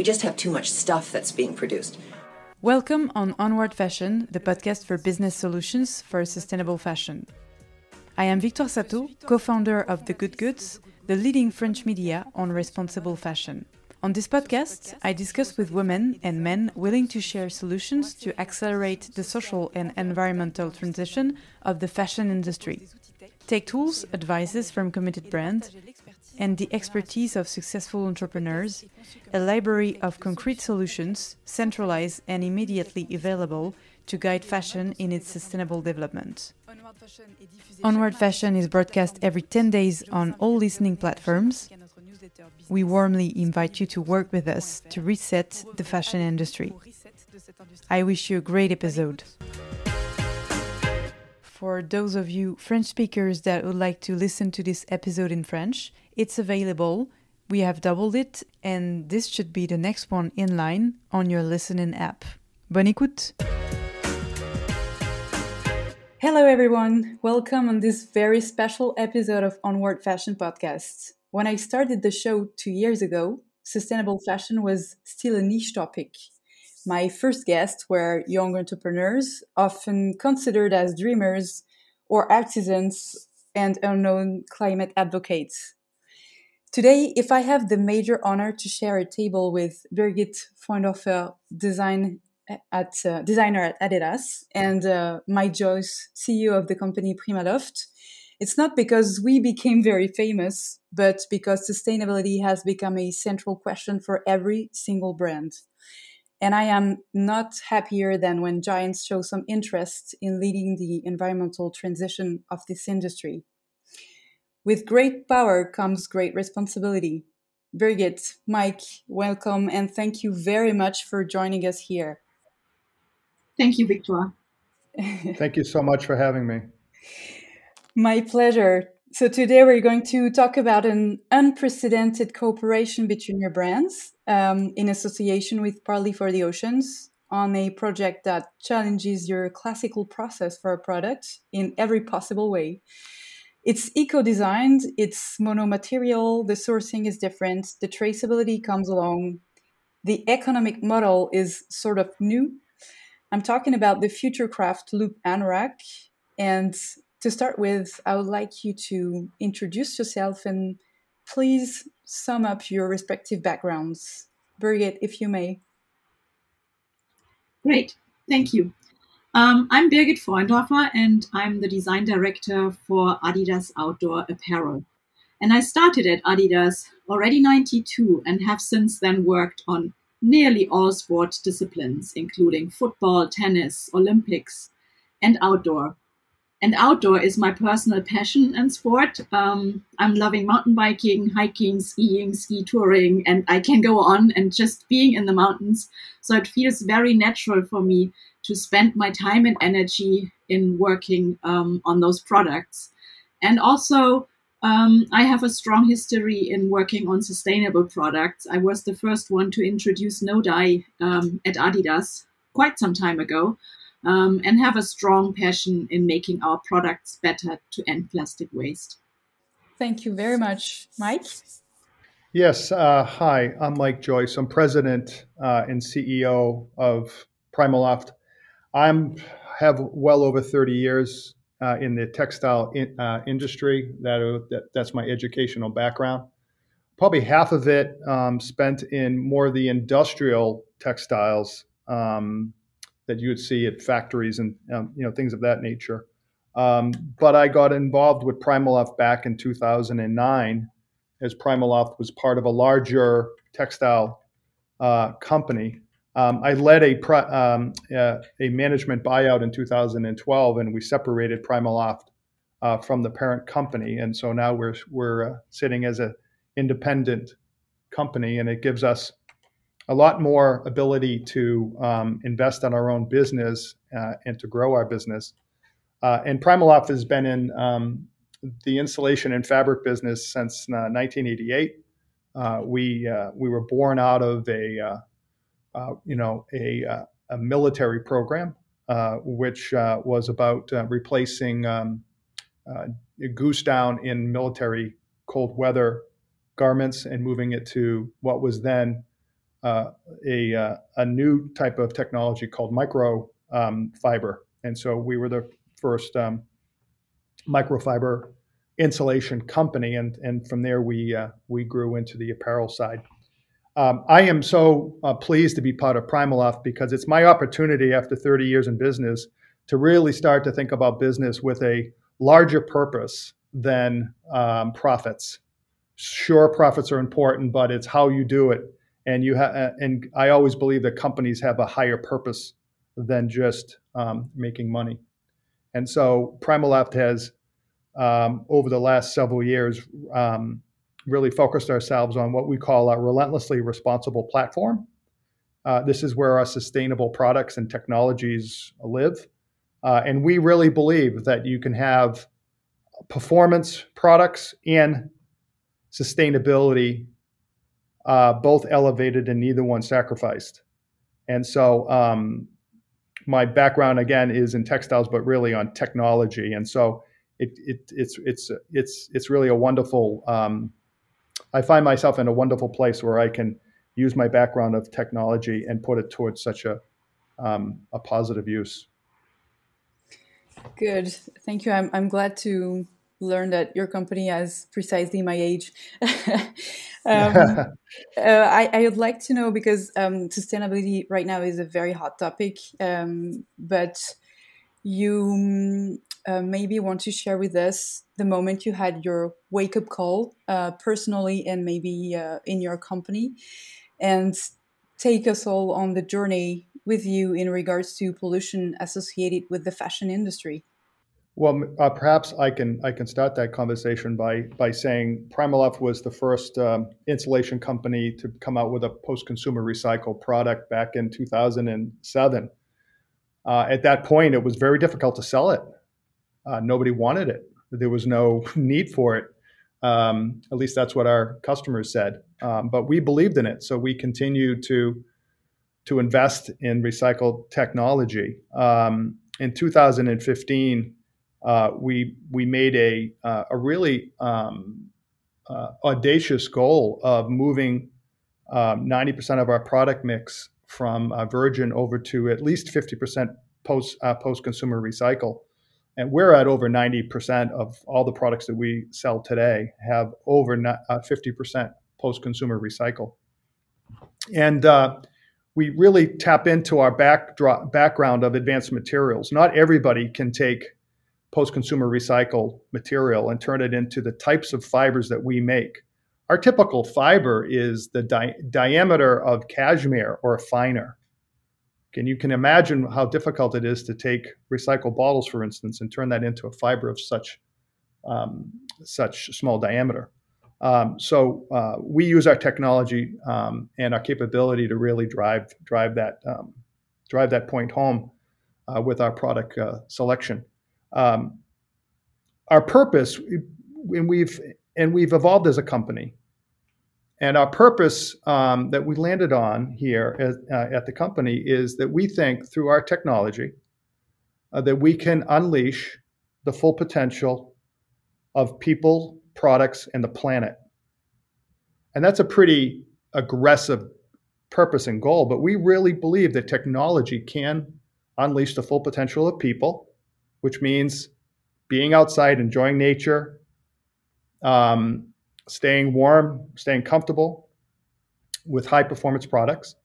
We just have too much stuff that's being produced. Welcome on Onward Fashion, the podcast for business solutions for sustainable fashion. I am Victoire Satto, co-founder of The Good Goods, the leading French media on responsible fashion. On this podcast, I discuss with women and men willing to share solutions to accelerate the social and environmental transition of the fashion industry. Take tools, advices from committed brands, and the expertise of successful entrepreneurs, a library of concrete solutions, centralized and immediately available to guide fashion in its sustainable development. Onward Fashion is broadcast every 10 days on all listening platforms we warmly invite you to work with us to reset the fashion industry. I wish you a great episode. For those of you French speakers that would like to listen to this episode in French, it's available. We have doubled it, and this should be the next one in line on your listening app. Bonne écoute! Hello, everyone. Welcome on this very special episode of Onward Fashion Podcasts. When I started the show two years ago, sustainable fashion was still a niche topic. My first guests were young entrepreneurs, often considered as dreamers or artisans and unknown climate advocates. Today, if I have the major honor to share a table with Birgit Freundhofer, design at uh, designer at Adidas, and uh, Mike Joyce, CEO of the company Primaloft, it's not because we became very famous, but because sustainability has become a central question for every single brand. And I am not happier than when giants show some interest in leading the environmental transition of this industry. With great power comes great responsibility. Birgit, Mike, welcome and thank you very much for joining us here. Thank you, Victoire. thank you so much for having me. My pleasure. So today we're going to talk about an unprecedented cooperation between your brands um, in association with Parley for the Oceans on a project that challenges your classical process for a product in every possible way. It's eco-designed, it's mono-material, the sourcing is different, the traceability comes along, the economic model is sort of new. I'm talking about the Futurecraft Loop Anorak, and to start with, I would like you to introduce yourself and please sum up your respective backgrounds. Birgit, if you may. Great, thank you. Um, I'm Birgit Freundhofer and I'm the design director for Adidas Outdoor Apparel. And I started at Adidas already 92 and have since then worked on nearly all sport disciplines, including football, tennis, Olympics, and outdoor and outdoor is my personal passion and sport. Um, I'm loving mountain biking, hiking, skiing, ski touring, and I can go on and just being in the mountains. So it feels very natural for me to spend my time and energy in working um, on those products. And also, um, I have a strong history in working on sustainable products. I was the first one to introduce no dye um, at Adidas quite some time ago um, and have a strong passion in making our products better to end plastic waste. Thank you very much, Mike. Yes, uh, hi, I'm Mike Joyce. I'm president uh, and CEO of Primaloft. I'm have well over 30 years uh, in the textile in, uh, industry. That, that, that's my educational background. Probably half of it um, spent in more of the industrial textiles um, that you would see at factories and um, you know things of that nature. Um, but I got involved with Primaloft back in 2009 as Primaloft was part of a larger textile uh, company. Um, I led a um, uh, a management buyout in 2012, and we separated Primaloft uh, from the parent company, and so now we're we're uh, sitting as a independent company, and it gives us a lot more ability to um, invest in our own business uh, and to grow our business. Uh, and Primaloft has been in um, the insulation and fabric business since 1988. Uh, uh, we uh, we were born out of a you know a, a military program which was about replacing um, goose down in military cold weather garments and moving it to what was then uh, a, uh, a new type of technology called micro um, fiber. And so we were the first um, microfiber insulation company, and and from there we uh, we grew into the apparel side. Um, I am so uh, pleased to be part of Primaloft because it's my opportunity after 30 years in business to really start to think about business with a larger purpose than um, profits. Sure, profits are important, but it's how you do it. And you ha- and I always believe that companies have a higher purpose than just um, making money. And so Primaloft has, um, over the last several years, um, really focused ourselves on what we call a relentlessly responsible platform. Uh, this is where our sustainable products and technologies live. Uh, and we really believe that you can have performance products and sustainability uh, both elevated and neither one sacrificed. And so um, my background again is in textiles, but really on technology. And so it, it, it's it's it's it's really a wonderful. Um, I find myself in a wonderful place where I can use my background of technology and put it towards such a um, a positive use. Good, thank you. I'm I'm glad to learn that your company has precisely my age. um, uh, I, I, would like to know because um, sustainability right now is a very hot topic, um, but you mm, uh, maybe want to share with us the moment you had your wake up call uh, personally and maybe uh, in your company, and take us all on the journey with you in regards to pollution associated with the fashion industry. Well, uh, perhaps I can I can start that conversation by by saying Primaloft was the first um, insulation company to come out with a post-consumer recycled product back in 2007. Uh, at that point, it was very difficult to sell it. Uh, nobody wanted it. There was no need for it. Um, at least that's what our customers said. Um, but we believed in it, so we continued to to invest in recycled technology. Um, in 2015 uh, we we made a uh, a really um, uh, audacious goal of moving um, ninety percent of our product mix from uh, virgin over to at least fifty percent post uh, post consumer recycle, and we're at over ninety percent of all the products that we sell today have over fifty percent post consumer recycle, and we really tap into our backdrop, background of advanced materials. Not everybody can take post-consumer recycled material and turn it into the types of fibers that we make. Our typical fiber is the di- diameter of cashmere or finer. And you can imagine how difficult it is to take recycled bottles, for instance, and turn that into a fiber of such um, such small diameter. Um, so uh, we use our technology um, and our capability to really drive drive that um, drive that point home uh, with our product uh, selection. Um, our purpose, and we've and we've evolved as a company, and our purpose um, that we landed on here at, uh, at, the company is that we think through our technology uh, that we can unleash the full potential of people, products, and the planet. And that's a pretty aggressive purpose and goal, but we really believe that technology can unleash the full potential of people which means being outside, enjoying nature, um, staying warm, staying comfortable with high performance products.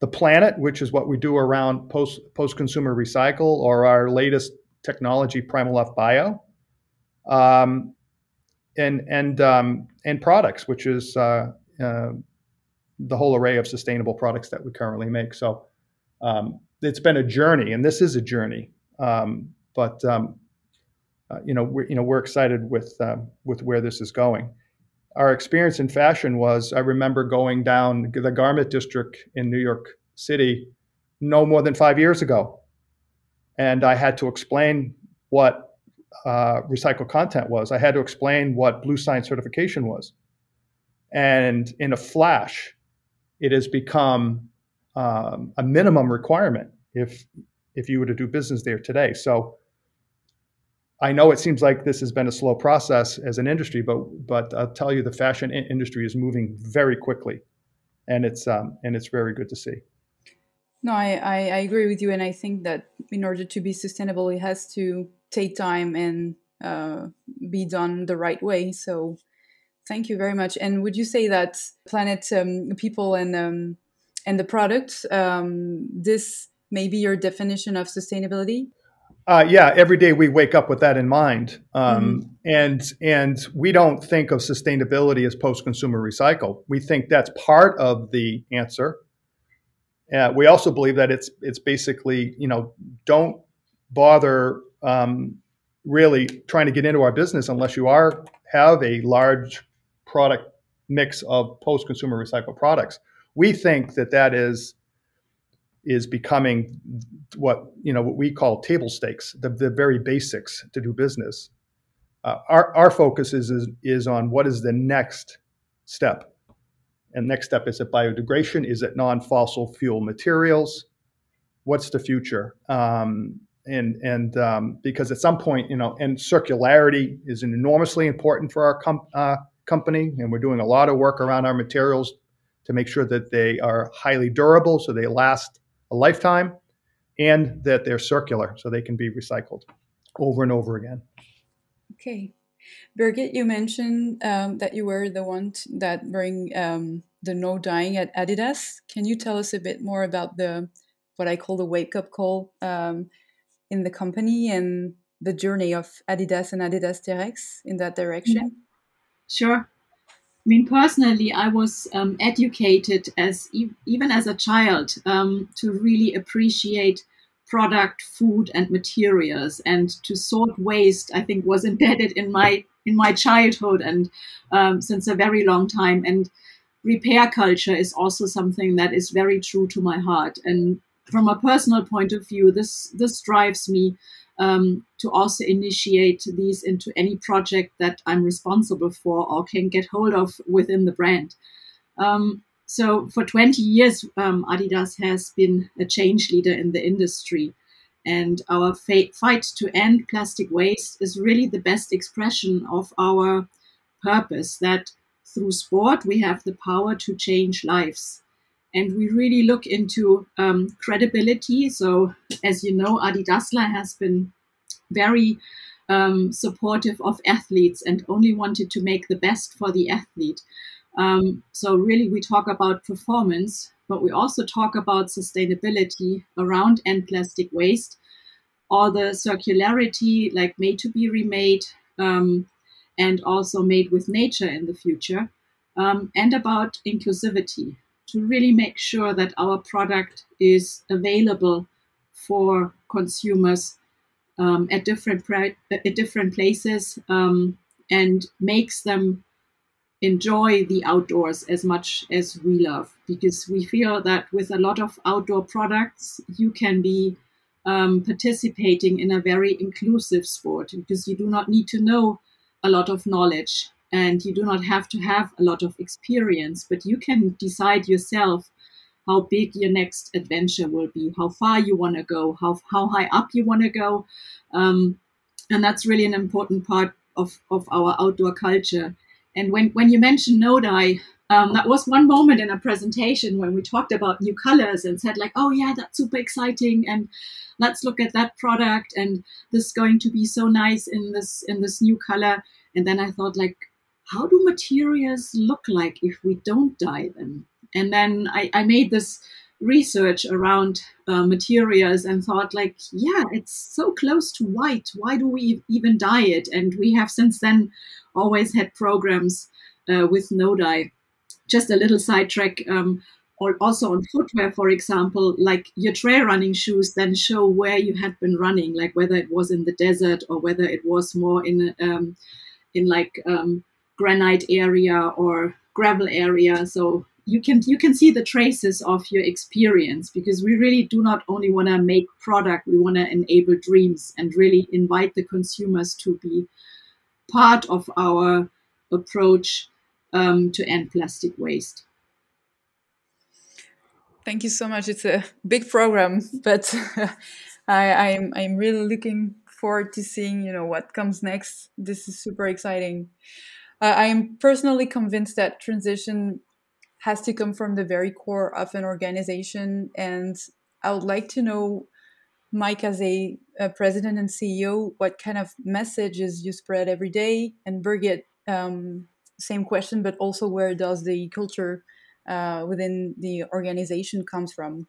The planet, which is what we do around post post consumer recycle or our latest technology, Primal Primaloft Bio, um, and and um, and products, which is uh, uh, the whole array of sustainable products that we currently make. So um, it's been a journey, and this is a journey. Um, but um, uh, you know, we're, you know, we're excited with um, with where this is going. our experience in fashion was I remember going down the garment district in New York City no more than five years ago. And I had to explain what uh, recycled content was. I had to explain what bluesign certification was. And in a flash, it has become um, a minimum requirement if if you were to do business there today. So I know it seems like this has been a slow process as an industry, but but I'll tell you, the fashion industry is moving very quickly, and it's um, and it's very good to see. No, I, I, I agree with you, and I think that in order to be sustainable, it has to take time and uh, be done the right way. So, thank you very much. And would you say that planet um, people and um, and the product um, this may be your definition of sustainability? Uh, yeah, every day we wake up with that in mind, um, mm-hmm. and and we don't think of sustainability as post-consumer recycle. We think that's part of the answer. Uh, we also believe that it's it's basically you know don't bother um, really trying to get into our business unless you are have a large product mix of post-consumer recycled products. We think that that is is becoming what you know what we call table stakes, the, the very basics to do business. Uh, our our focus is, is is on what is the next step, and next step is it biodegradation? Is it non-fossil fuel materials? What's the future? Um, and and um, because at some point, you know, and circularity is enormously important for our com- uh, company, and we're doing a lot of work around our materials to make sure that they are highly durable, so they last a lifetime and that they're circular so they can be recycled over and over again. Okay. Birgit, you mentioned um, that you were the one that bring um, the no dying at Adidas. Can you tell us a bit more about the what I call the wake up call um, in the company and the journey of Adidas and Adidas Terrex in that direction? Sure. I mean, personally, I was um, educated as even as a child um, to really appreciate product, food, and materials, and to sort waste. I think was embedded in my in my childhood and um, since a very long time. And repair culture is also something that is very true to my heart. And from a personal point of view, this this drives me um, to also initiate these into any project that I'm responsible for or can get hold of within the brand. Um, so for 20 years, um, Adidas has been a change leader in the industry. And our fight to end plastic waste is really the best expression of our purpose that through sport we have the power to change lives. And we really look into um, credibility. So, as you know, Adi Dassler has been very um, supportive of athletes and only wanted to make the best for the athlete. Um, so, really, we talk about performance, but we also talk about sustainability around end plastic waste, all the circularity, like made to be remade, um, and also made with nature in the future, um, and about inclusivity to really make sure that our product is available for consumers um, at different at different places um, and makes them enjoy the outdoors as much as we love. Because we feel that with a lot of outdoor products you can be um, participating in a very inclusive sport because you do not need to know a lot of knowledge and you do not have to have a lot of experience, but you can decide yourself how big your next adventure will be, how far you want to go, how, how high up you want to go. Um, and that's really an important part of, of our outdoor culture. And when, when you mentioned no dye, um, that was one moment in a presentation when we talked about new colors and said like, oh yeah, that's super exciting, and let's look at that product, and this is going to be so nice in this in this new color. And then I thought like, how do materials look like if we don't dye them? And then I, I made this research around uh, materials and thought like yeah it's so close to white. Why do we even dye it? And we have since then always had programs uh, with no dye. Just a little sidetrack um, or also on footwear for example like your trail running shoes then show where you had been running like whether it was in the desert or whether it was more in um, in like um, granite area or gravel area. So you can you can see the traces of your experience because we really do not only want to make product, we want to enable dreams and really invite the consumers to be part of our approach um, to end plastic waste. Thank you so much. It's a big program, but I, I'm I'm really looking forward to seeing you know what comes next. This is super exciting. Uh, I am personally convinced that transition has to come from the very core of an organization, and I would like to know, Mike, as a, a president and CEO, what kind of messages you spread every day, and Birgit, um, same question, but also where does the culture uh, within the organization comes from?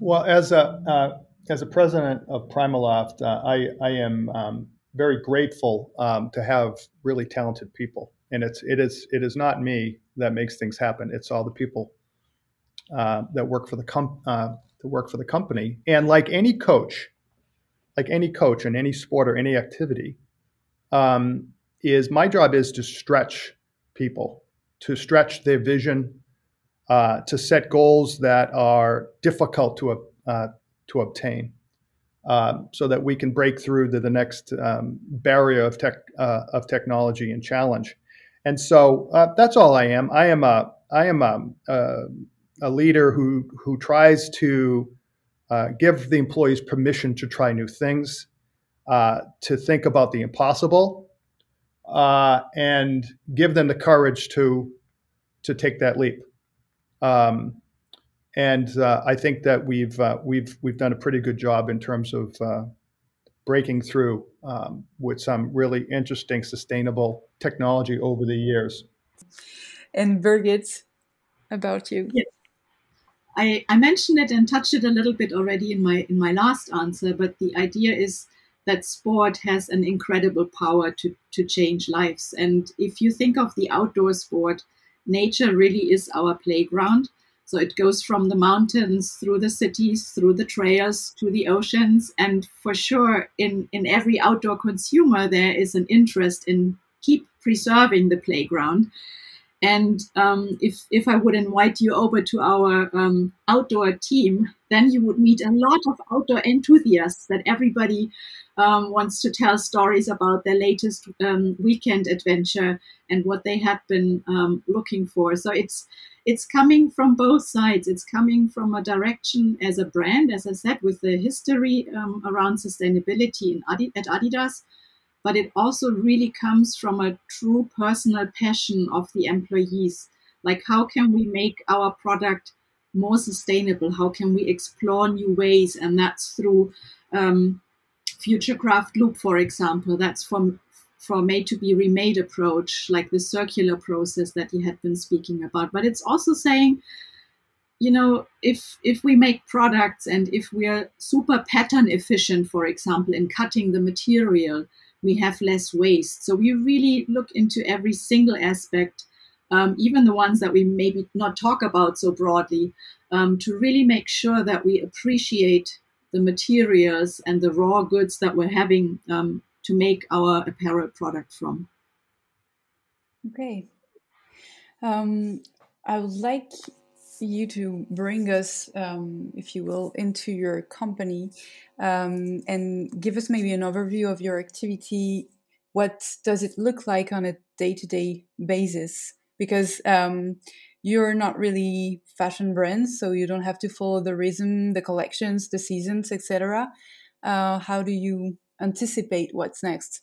Well, as a uh, as a president of Primaloft, uh, I I am um, very grateful um, to have really talented people, and it's it is it is not me that makes things happen. It's all the people uh, that work for the com- uh, that work for the company. And like any coach, like any coach in any sport or any activity, um, is my job is to stretch people, to stretch their vision, uh, to set goals that are difficult to uh, to obtain, uh, so that we can break through to the next um, barrier of tech uh, of technology and challenge. And so uh, that's all I am. I am a I am a, a, a leader who who tries to uh, give the employees permission to try new things, to think about the impossible, uh, and give them the courage to to take that leap. Um, and uh, I think that we've uh, we've we've done a pretty good job in terms of uh, breaking through um, with some really interesting sustainable technology over the years. And Birgit, about you. Yes. I, I mentioned it and touched it a little bit already in my in my last answer, but the idea is that sport has an incredible power to, to change lives. And if you think of the outdoor sport, nature really is our playground. So it goes from the mountains through the cities, through the trails to the oceans. And for sure, in, in every outdoor consumer, there is an interest in keep preserving the playground. And um, if, if I would invite you over to our um, outdoor team, then you would meet a lot of outdoor enthusiasts that everybody um, wants to tell stories about their latest um, weekend adventure and what they have been um, looking for. So it's it's coming from both sides. It's coming from a direction as a brand, as I said, with the history um, around sustainability Adi- at Adidas, but it also really comes from a true personal passion of the employees. Like, how can we make our product more sustainable? How can we explore new ways? And that's through um, Futurecraft Loop, for example, that's from for made to be remade approach, like the circular process that you had been speaking about. But it's also saying, you know, if if we make products and if we are super pattern efficient, for example, in cutting the material, we have less waste. So we really look into every single aspect, um, even the ones that we maybe not talk about so broadly, um, to really make sure that we appreciate the materials and the raw goods that we're having um, to make our apparel product from. Okay. Um, I would like you to bring us, um, if you will, into your company um, and give us maybe an overview of your activity. What does it look like on a day to day basis? Because um, you're not really fashion brands, so you don't have to follow the rhythm, the collections, the seasons, etc. Uh, how do you anticipate what's next?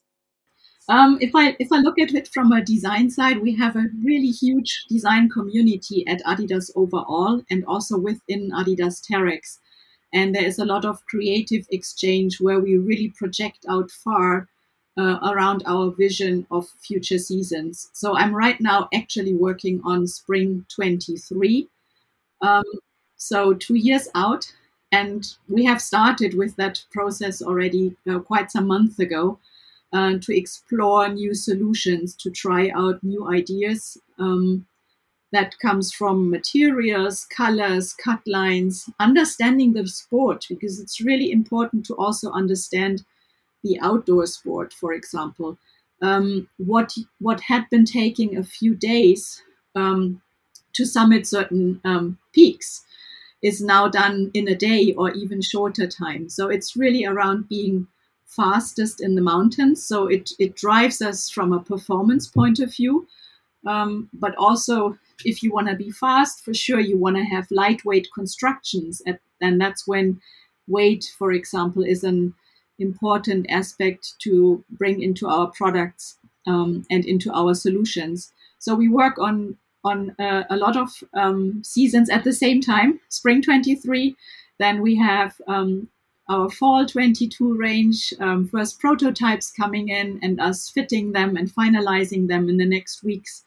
Um, if I if I look at it from a design side, we have a really huge design community at Adidas overall, and also within Adidas Terrex. And there is a lot of creative exchange where we really project out far uh, around our vision of future seasons. So I'm right now actually working on spring 23. Um, so two years out. And we have started with that process already uh, quite some months ago uh, to explore new solutions, to try out new ideas. Um, that comes from materials, colors, cut lines, understanding the sport, because it's really important to also understand the outdoor sport, for example. um, what what had been taking a few days um, to summit certain um, peaks is now done in a day or even shorter time. So it's really around being fastest in the mountains. So it it drives us from a performance point of view, um, but also if you want to be fast, for sure you want to have lightweight constructions, at, and that's when weight, for example, is an important aspect to bring into our products um, and into our solutions. So we work on on uh, a lot of um, seasons at the same time. Spring 23, then we have um, our fall 22 range, um, first prototypes coming in, and us fitting them and finalizing them in the next weeks.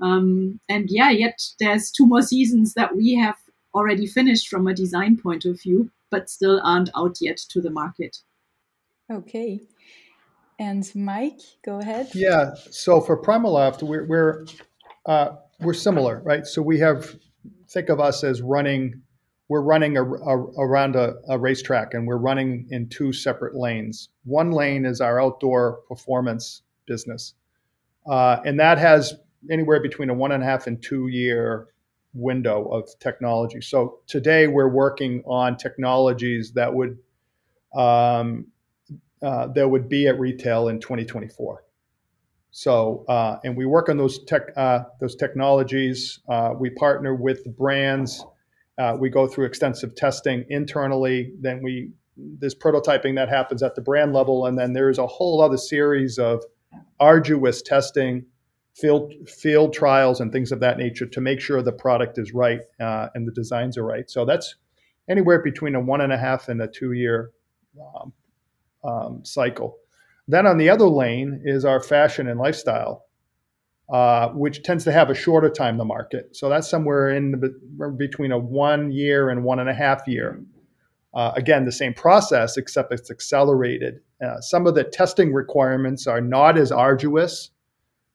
Um, and yeah, yet there's two more seasons that we have already finished from a design point of view, but still aren't out yet to the market. Okay. And Mike, go ahead. Yeah. So for Primaloft, we're we're uh, we're similar, right? So we have think of us as running. We're running a, a, around a, a racetrack, and we're running in two separate lanes. One lane is our outdoor performance business, uh, and that has anywhere between a one and a half and two year window of technology. So today we're working on technologies that would um, uh, that would be at retail in 2024. So, uh, and we work on those tech, uh, those technologies. Uh, we partner with brands. Uh, we go through extensive testing internally. Then we there's prototyping that happens at the brand level, and then there's a whole other series of arduous testing, field field trials, and things of that nature to make sure the product is right uh, and the designs are right. So that's anywhere between a one and a half and a two year um, um, cycle. Then on the other lane is our fashion and lifestyle, uh, which tends to have a shorter time to market. So that's somewhere in the, between a one year and one and a half year. Uh, again, the same process, except it's accelerated. Uh, some of the testing requirements are not as arduous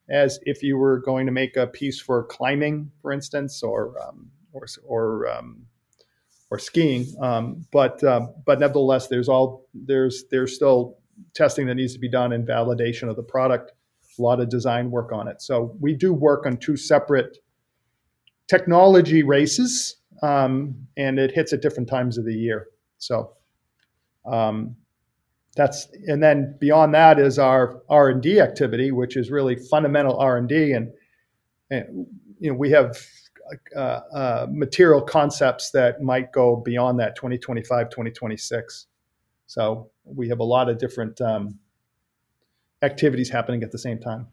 as if you were going to make a piece for climbing, for instance, or um, or, or um, or skiing. Um, but uh, but nevertheless, there's all there's there's still testing that needs to be done and validation of the product. A lot of design work on it. So we do work on two separate technology races, um, and it hits at different times of the year. So um, that's and then beyond that is our R and D activity, which is really fundamental R and D, and you know we have uh, uh, material concepts that might go beyond that 2025, 2026. So we have a lot of different um, activities happening at the same time.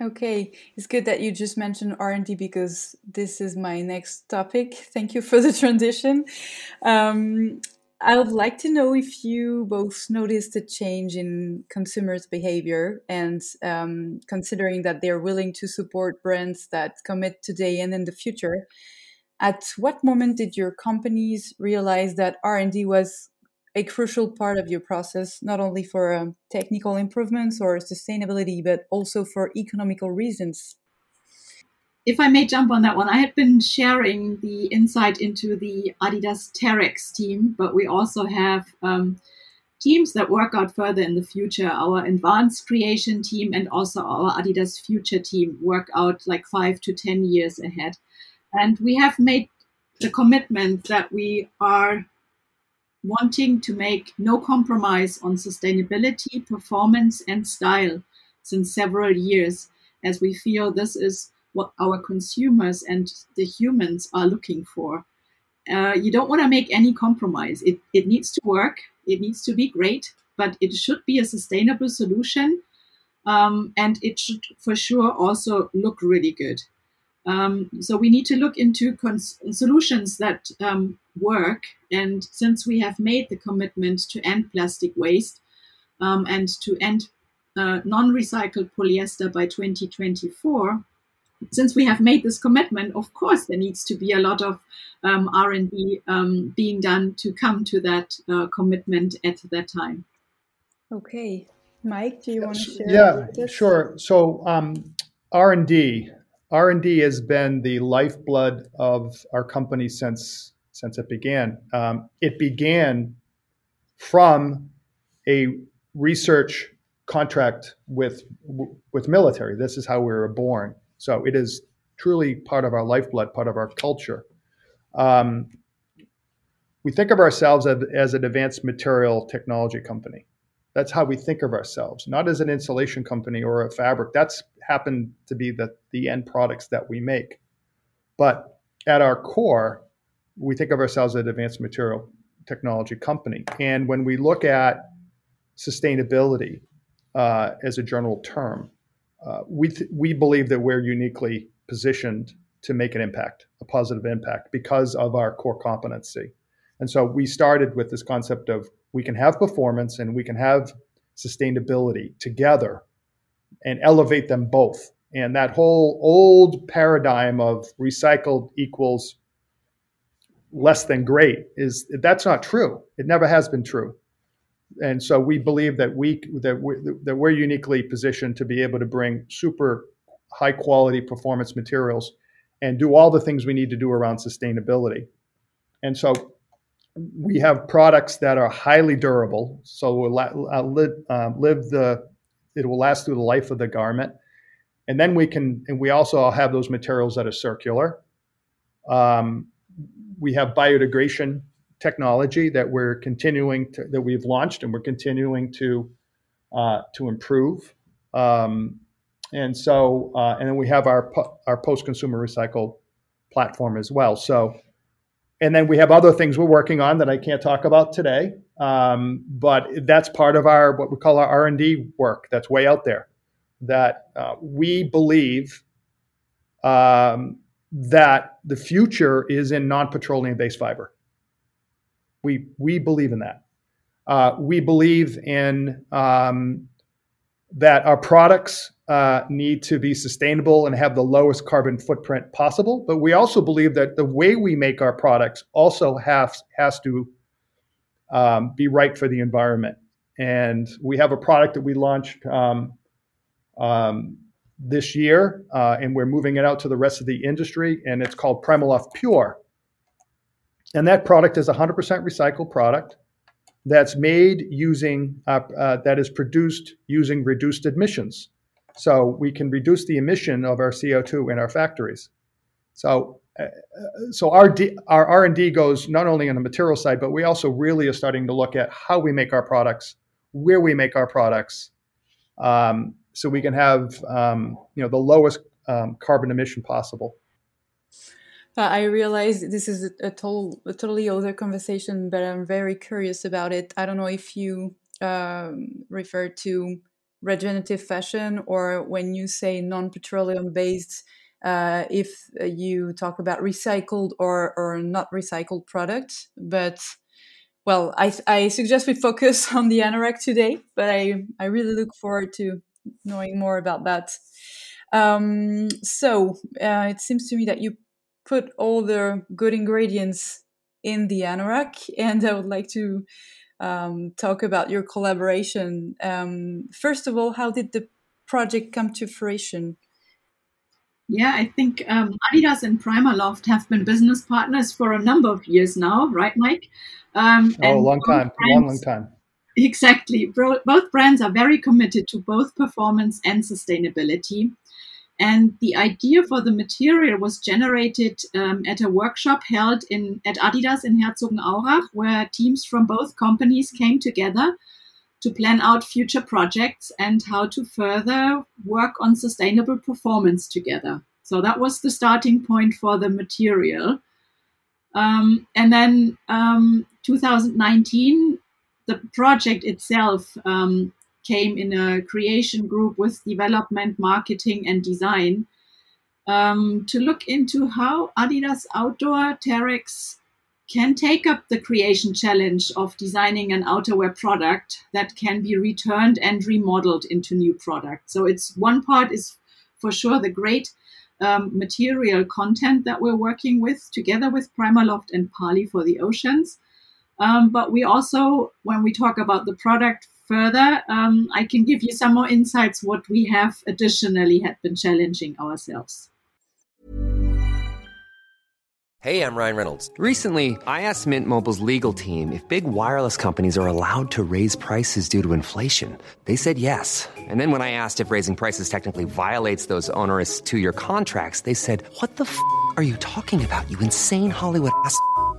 Okay, it's good that you just mentioned R&D because this is my next topic. Thank you for the transition. Um, I would like to know if you both noticed a change in consumers' behavior and um, considering that they're willing to support brands that commit today and in the future. At what moment did your companies realize that R&D was a crucial part of your process, not only for um, technical improvements or sustainability, but also for economical reasons? if I may jump on that one, I had been sharing the insight into the Adidas Terrex team, but we also have um, teams that work out further in the future. Our advanced creation team and also our Adidas future team work out like five to 10 years ahead. And we have made the commitment that we are wanting to make no compromise on sustainability, performance, and style since several years, as we feel this is what our consumers and the humans are looking for. Uh, you don't want to make any compromise. It, it needs to work, it needs to be great, but it should be a sustainable solution. Um, and it should for sure also look really good. Um, so we need to look into cons- solutions that um, work. And since we have made the commitment to end plastic waste um, and to end uh, non-recycled polyester by 2024, since we have made this commitment, of course, there needs to be a lot of um, R&D um, being done to come to that uh, commitment at that time. Okay, Mike, do you want to share? Yeah, sure. So um, R&D, R&D has been the lifeblood of our company since since it began. Um, it began from a research contract with with military. This is how we were born. So it is truly part of our lifeblood, part of our culture. Um, we think of ourselves as, as an advanced material technology company. That's how we think of ourselves, not as an insulation company or a fabric. That's happened to be the, the end products that we make. But at our core, we think of ourselves as an advanced material technology company. And when we look at sustainability uh, as a general term, uh, we, th- we believe that we're uniquely positioned to make an impact, a positive impact, because of our core competency. And so we started with this concept of we can have performance and we can have sustainability together and elevate them both. And that whole old paradigm of recycled equals less than great is that's not true. It never has been true. And so we believe that we that we that we're uniquely positioned to be able to bring super high quality performance materials and do all the things we need to do around sustainability. And so we have products that are highly durable, so we'll live, uh, live the it will last through the life of the garment, and then we can and we also have those materials that are circular. Um, we have biodegradation technology that we're continuing to that we've launched and we're continuing to uh, to improve. Um, and so uh, and then we have our our post consumer recycle platform as well. So and then we have other things we're working on that I can't talk about today. Um, but that's part of our what we call our R and D work. That's way out there. That uh, we believe um, that the future is in non-petroleum based fiber. We we believe in that. Uh, we believe in um, that our products uh, need to be sustainable and have the lowest carbon footprint possible. But we also believe that the way we make our products also has has to um, be right for the environment. And we have a product that we launched um, um, this year, uh, and we're moving it out to the rest of the industry. And it's called Primaloft Pure. And that product is 100% recycled product that's made using uh, uh, that is produced using reduced emissions. So we can reduce the emission of our CO2 in our factories. So uh, so our D, our R and D goes not only on the material side, but we also really are starting to look at how we make our products, where we make our products, um, so we can have um, you know the lowest um, carbon emission possible. I realize this is a, a, total, a totally other conversation, but I'm very curious about it. I don't know if you um, refer to regenerative fashion or when you say non-petroleum based, uh, if you talk about recycled or, or not recycled products. But well, I, I suggest we focus on the anorak today, but I, I really look forward to knowing more about that. Um, so uh, it seems to me that you put all the good ingredients in the anorak and i would like to um, talk about your collaboration um, first of all how did the project come to fruition yeah, I think um, Adidas and Primaloft have been business partners for a number of years now, right, Mike? Um, oh, a long time, brands, long, long time. Exactly. Both brands are very committed to both performance and sustainability. And the idea for the material was generated um, at a workshop held in at Adidas in Herzogenaurach, where teams from both companies came together to plan out future projects and how to further work on sustainable performance together. So that was the starting point for the material. Um, and then um, 2019, the project itself um, came in a creation group with development, marketing, and design um, to look into how Adidas Outdoor Terrex can take up the creation challenge of designing an outerwear product that can be returned and remodeled into new products. So it's one part is for sure the great um, material content that we're working with together with Primaloft and Parley for the oceans. Um, but we also, when we talk about the product, further, um, I can give you some more insights what we have additionally had been challenging ourselves. Hey, I'm Ryan Reynolds. Recently, I asked Mint Mobile's legal team if big wireless companies are allowed to raise prices due to inflation. They said yes. And then when I asked if raising prices technically violates those onerous two year contracts, they said, What the f are you talking about, you insane Hollywood ass?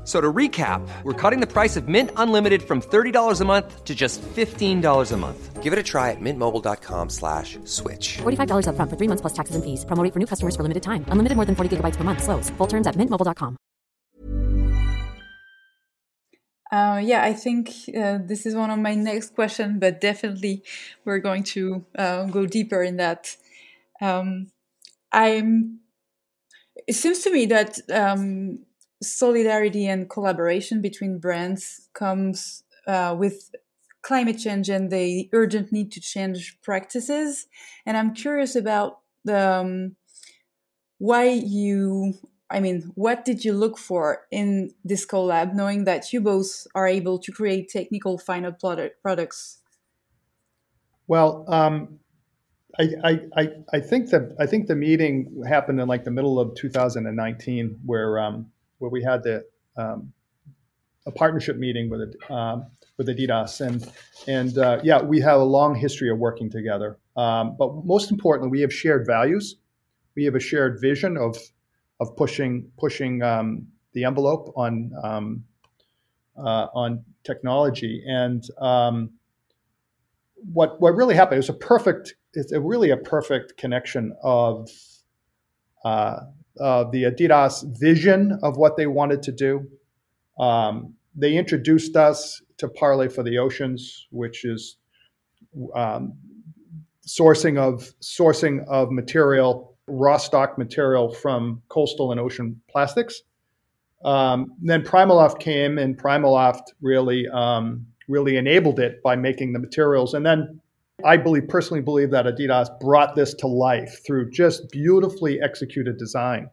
So to recap, we're cutting the price of Mint Unlimited from $30 a month to just $15 a month. Give it a try at mintmobile.com slash switch. $45 up front for three months plus taxes and fees. Promo for new customers for limited time. Unlimited more than 40 gigabytes per month. Slows. Full terms at mintmobile.com. Uh, yeah, I think uh, this is one of my next questions, but definitely we're going to uh, go deeper in that. Um, I'm. It seems to me that um, solidarity and collaboration between brands comes uh, with climate change and the urgent need to change practices. And I'm curious about the um, why you. I mean, what did you look for in this collab, knowing that you both are able to create technical final product products? Well, um, I, I, I think that I think the meeting happened in like the middle of 2019, where um, where we had the um, a partnership meeting with um, with Adidas, and and uh, yeah, we have a long history of working together. Um, but most importantly, we have shared values. We have a shared vision of of pushing pushing um, the envelope on um, uh, on technology, and um, what what really happened It was a perfect. It's a really a perfect connection of uh, uh, the Adidas vision of what they wanted to do. Um, they introduced us to Parley for the Oceans, which is um, sourcing of sourcing of material, raw stock material from coastal and ocean plastics. Um, then Primaloft came, and Primaloft really um, really enabled it by making the materials, and then I believe personally believe that Adidas brought this to life through just beautifully executed design.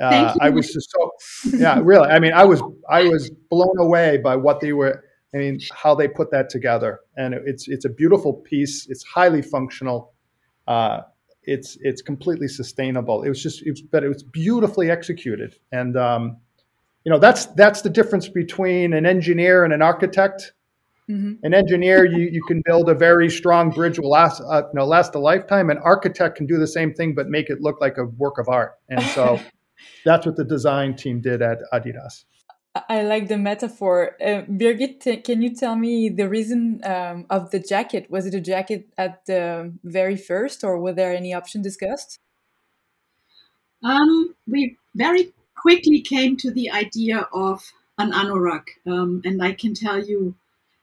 Uh, I was just so yeah, really. I mean, I was I was blown away by what they were. I mean, how they put that together, and it's it's a beautiful piece. It's highly functional. Uh, it's it's completely sustainable. It was just it was, but it was beautifully executed, and um, you know that's that's the difference between an engineer and an architect Mm-hmm. An engineer, you, you can build a very strong bridge will last uh, you know last a lifetime. An architect can do the same thing but make it look like a work of art. And so that's what the design team did at Adidas. I like the metaphor. Uh, Birgit, can you tell me the reason um, of the jacket? Was it a jacket at the very first, or were there any option discussed? Um, we very quickly came to the idea of an anorak, um, and I can tell you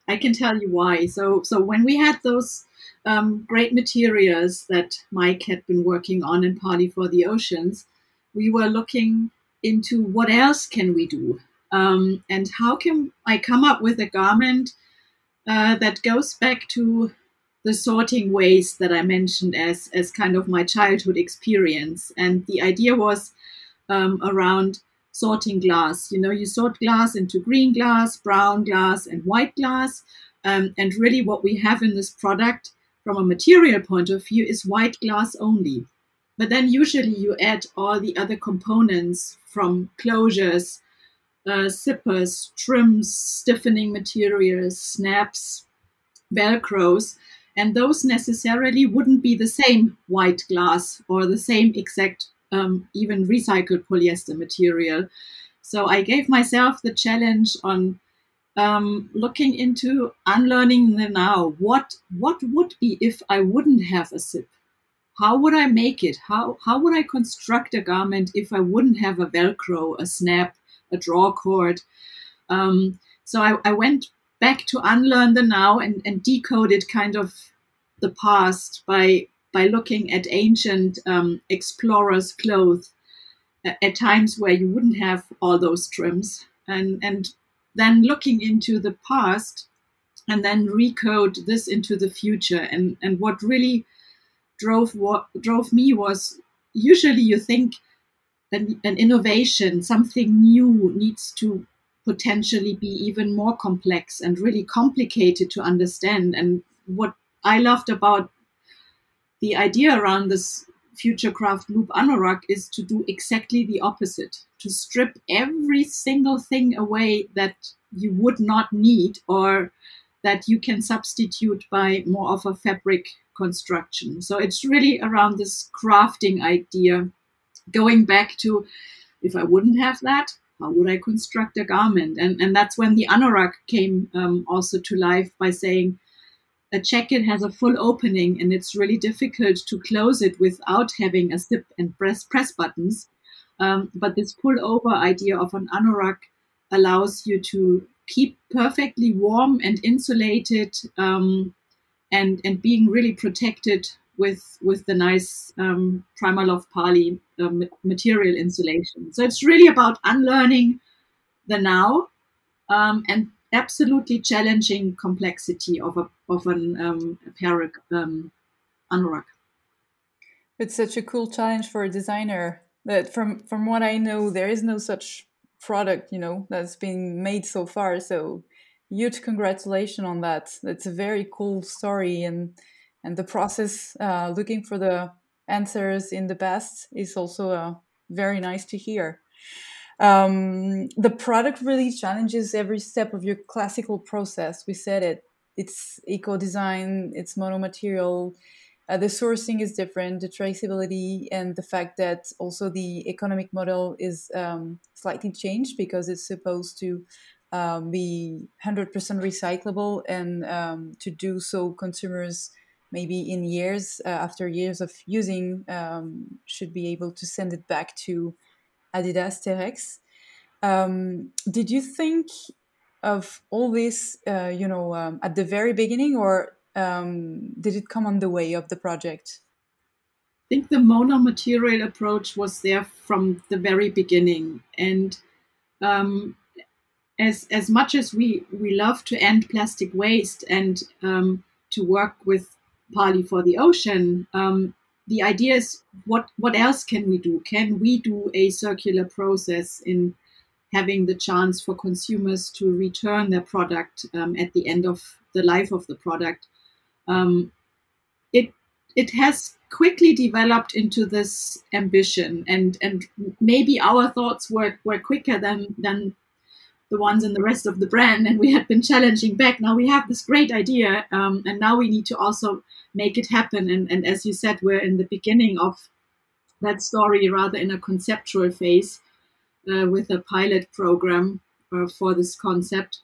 I can tell you why. So, so when we had those um, great materials that Mike had been working on in Parley for the Oceans, we were looking into what else can we do, um, and how can I come up with a garment uh, that goes back to the sorting waste that I mentioned as as kind of my childhood experience. And the idea was um, around sorting glass. You know, you sort glass into green glass, brown glass, and white glass. Um, and really, what we have in this product from a material point of view is white glass only. But then, usually, you add all the other components from closures, uh, zippers, trims, stiffening materials, snaps, velcros, and those necessarily wouldn't be the same white glass or the same exact um, even recycled polyester material. So I gave myself the challenge on um, looking into unlearning the now. What what would be if I wouldn't have a zip? How would I make it? How how would I construct a garment if I wouldn't have a Velcro, a snap, a draw cord? Um, so I, I went back to unlearn the now and, and decoded kind of the past by by looking at ancient um, explorers' clothes at times where you wouldn't have all those trims, and and then looking into the past, and then recode this into the future. And and what really drove what drove me was usually you think an, an innovation, something new, needs to potentially be even more complex and really complicated to understand. And what I loved about the idea around this Futurecraft Loop Anorak is to do exactly the opposite to strip every single thing away that you would not need or that you can substitute by more of a fabric construction. So it's really around this crafting idea, going back to if I wouldn't have that, how would I construct a garment? And, and that's when the anorak came um, also to life by saying, a jacket has a full opening and it's really difficult to close it without having a zip and press press buttons. Um, but this pull over idea of an anorak allows you to keep perfectly warm and insulated um, and and being really protected with with the nice um, Primaloft Poly um, material insulation. So it's really about unlearning the now um, and absolutely challenging complexity of a of an um, apparel um. It's such a cool challenge for a designer. That from from what I know, there is no such product, you know, that's been made so far. So huge congratulations on that. That's a very cool story and and the process uh, looking for the answers in the past is also uh, very nice to hear. Um, the product really challenges every step of your classical process. We said it. It's eco design. It's monomaterial. Uh, the sourcing is different, the traceability, and the fact that also the economic model is um, slightly changed because it's supposed to um, be 100% recyclable, and um, to do so, consumers maybe in years uh, after years of using um, should be able to send it back to Adidas Terrex. Um, did you think of all this, uh, you know, um, at the very beginning, or um, did it come on the way of the project? I think the mono-material approach was there from the very beginning, and um, as as much as we we love to end plastic waste and um, to work with Parley for the ocean, um, the idea is what what else can we do? Can we do a circular process in having the chance for consumers to return their product um, at the end of the life of the product? um, it it has quickly developed into this ambition and and maybe our thoughts were, were quicker than than the ones in the rest of the brand and we had been challenging back now we have this great idea um, and now we need to also make it happen and, and as you said we're in the beginning of that story rather in a conceptual phase uh, with a pilot program uh, for this concept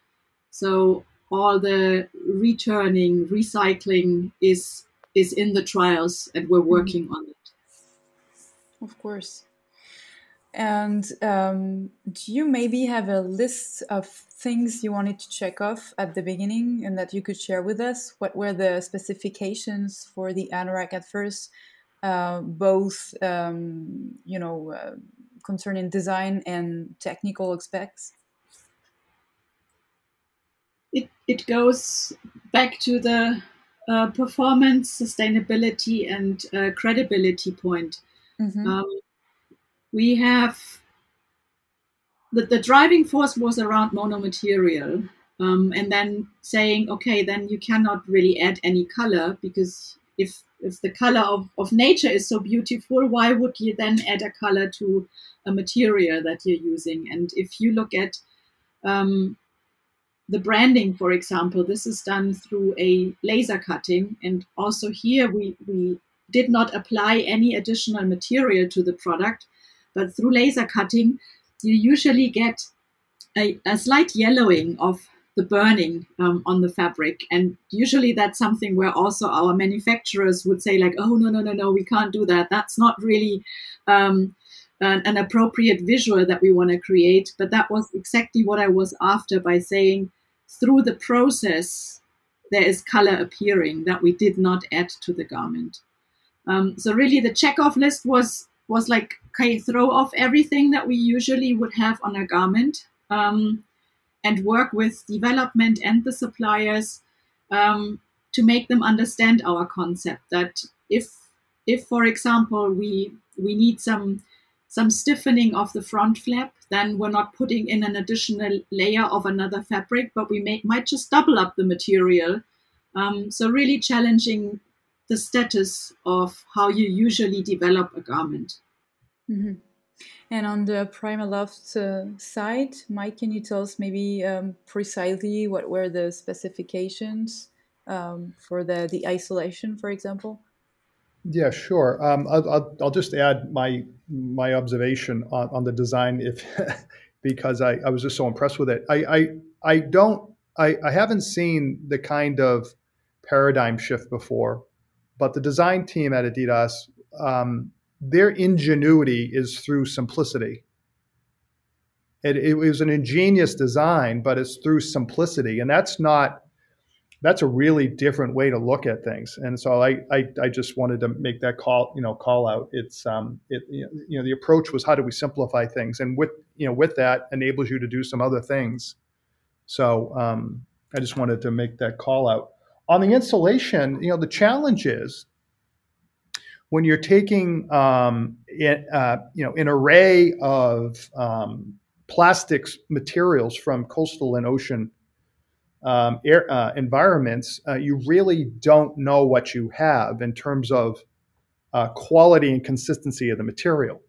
so all the returning, recycling is is in the trials, and we're working mm-hmm. on it. Of course. And um, do you maybe have a list of things you wanted to check off at the beginning and that you could share with us? What were the specifications for the anorak at first, uh, both um, you know uh, concerning design and technical aspects? it, it goes back to the uh, performance, sustainability, and uh, credibility point. Mm-hmm. Um, we have the, the driving force was around monomaterial, um, and then saying, okay, then you cannot really add any color because if if the color of, of nature is so beautiful, why would you then add a color to a material that you're using? And if you look at um, the branding, for example, this is done through a laser cutting. And also here we, we did not apply any additional material to the product, but through laser cutting, you usually get a, a slight yellowing of the burning um, on the fabric. And usually that's something where also our manufacturers would say, like, oh, no, no, no, no, we can't do that. That's not really um, an, an appropriate visual that we want to create. But that was exactly what I was after by saying, through the process, there is color appearing that we did not add to the garment. Um, so really, the checkoff list was was like okay, throw off everything that we usually would have on a garment, um, and work with development and the suppliers um, to make them understand our concept. That if if, for example, we we need some some stiffening of the front flap, then we're not putting in an additional layer of another fabric, but we may, might just double up the material. Um, so really challenging the status of how you usually develop a garment. Mm-hmm. And on the Primaloft uh, side, Mike, can you tell us maybe um, precisely what were the specifications um, for the, the isolation, for example? Yeah, sure. Um, I'll, I'll, I'll, just add my my observation on, on the design, if because I, I was just so impressed with it. I I, I don't I, I haven't seen the kind of paradigm shift before, but the design team at Adidas, um, their ingenuity is through simplicity. It, it was an ingenious design, but it's through simplicity, and that's not that's a really different way to look at things. And so I, I, I just wanted to make that call, you know, call out. It's, um, it, you know, the approach was how do we simplify things, and with, you know, with that enables you to do some other things. So um, I just wanted to make that call out. On the installation, you know, the challenge is when you're taking, um, uh, you know, an array of um, plastics materials from coastal and ocean um, air, uh, environments, uh, you really don't know what you have in terms of uh, quality and consistency of the material,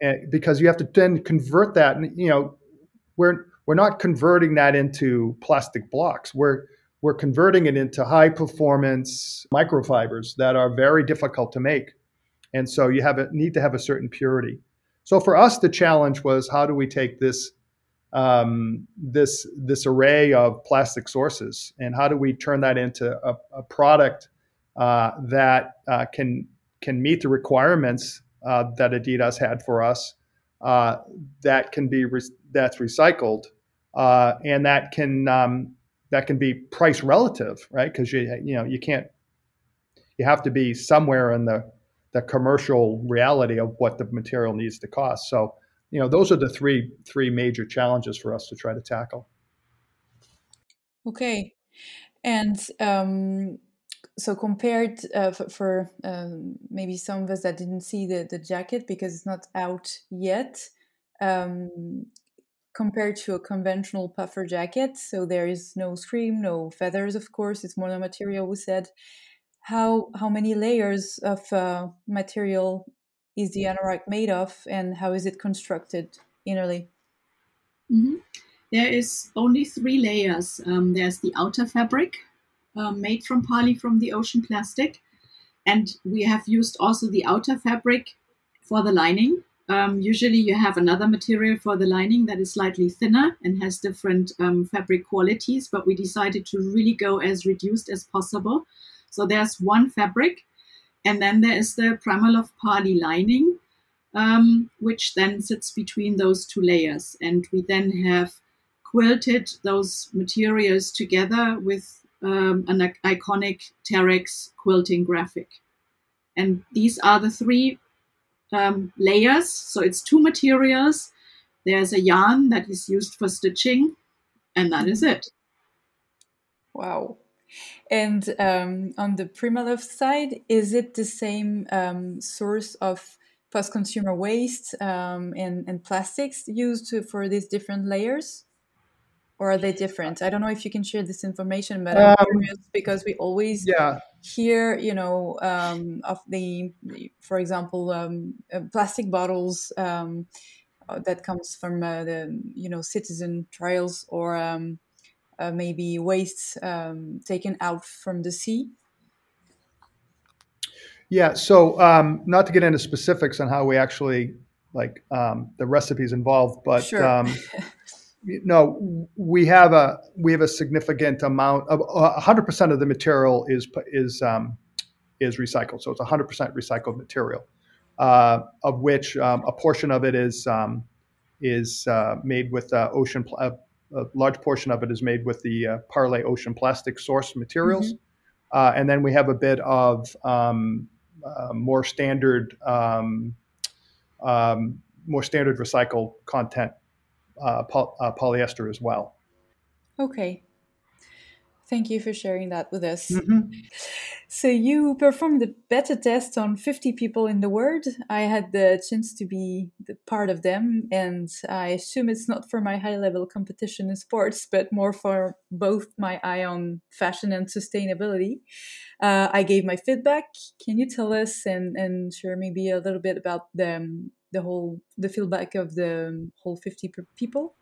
and because you have to then convert that. And you know, we're we're not converting that into plastic blocks. We're we're converting it into high performance microfibers that are very difficult to make, and so you have a, need to have a certain purity. So for us, the challenge was how do we take this um, this this array of plastic sources, and how do we turn that into a, a product uh, that uh, can can meet the requirements uh, that Adidas had for us, uh, that can be re- that's recycled, uh, and that can um, that can be price relative, right? Because you you know you can't you have to be somewhere in the the commercial reality of what the material needs to cost. So you know, those are the three three major challenges for us to try to tackle. Okay, and um, so compared uh, for, for um, maybe some of us that didn't see the the jacket because it's not out yet. Um, compared to a conventional puffer jacket, so there is no scream, no feathers, of course. It's monomaterial. We said how how many layers of uh, material is the anorak made of and how is it constructed innerly? Mm-hmm. There is only three layers. Um, there's the outer fabric um, made from poly from the ocean plastic, and we have used also the outer fabric for the lining. Um, usually, you have another material for the lining that is slightly thinner and has different um, fabric qualities, but we decided to really go as reduced as possible. So there's one fabric and then there is the Primaloft Poly lining, um, which then sits between those two layers. And we then have quilted those materials together with um, an iconic Terrex quilting graphic. And these are the three um, layers. So it's two materials. There's a yarn that is used for stitching, and that is it. Wow. And um, on the Primaloft side, is it the same um, source of post-consumer waste um, and, and plastics used to, for these different layers? Or are they different? I don't know if you can share this information, but I'm um, curious because we always yeah. Hear, you know, um, of the, for example, um, uh, plastic bottles uh, that comes from uh, the, you know, citizen trials or uh, maybe waste um, taken out from the sea? Yeah, so um, not to get into specifics on how we actually like um, the recipes involved, but sure. no, we have a we have a significant amount of hundred percent of the material is is um, is recycled. So it's hundred percent recycled material, uh, of which um, a portion of it is um, is uh, made with uh, ocean pl- uh, a large portion of it is made with the uh, Parley Ocean plastic source materials. Mm-hmm. Uh, and then we have a bit of um, uh, more standard, um, um, more standard recycled content uh, uh, polyester as well. Okay. Thank you for sharing that with us. Mm-hmm. So, you performed the beta test on 50 people in the world. I had the chance to be the part of them, and I assume it's not for my high level competition in sports, but more for both my eye on fashion and sustainability. Uh, I gave my feedback. Can you tell us and, and share maybe a little bit about the, the whole the feedback of the whole 50 people?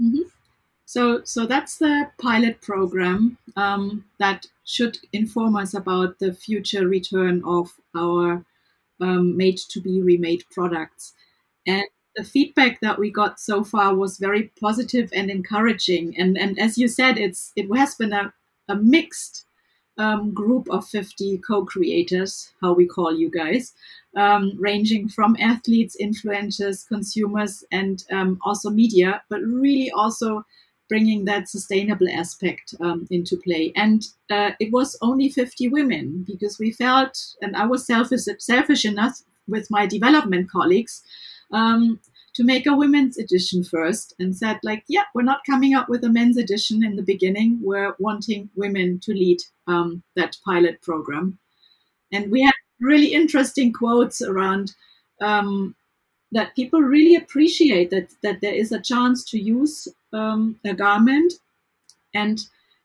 Mm-hmm. So, so that's the pilot program um, that should inform us about the future return of our um, made to be remade products. And the feedback that we got so far was very positive and encouraging. And, and as you said, it's it has been a, a mixed um, group of 50 co-creators, how we call you guys, um, ranging from athletes, influencers, consumers, and um, also media, but really also bringing that sustainable aspect um, into play. And uh, it was only 50 women because we felt, and I was selfish, selfish enough with my development colleagues um, to make a women's edition first and said, like, yeah, we're not coming up with a men's edition in the beginning. We're wanting women to lead um, that pilot program. And we had really interesting quotes around um, that people really appreciate that that there is a chance to use um, a garment and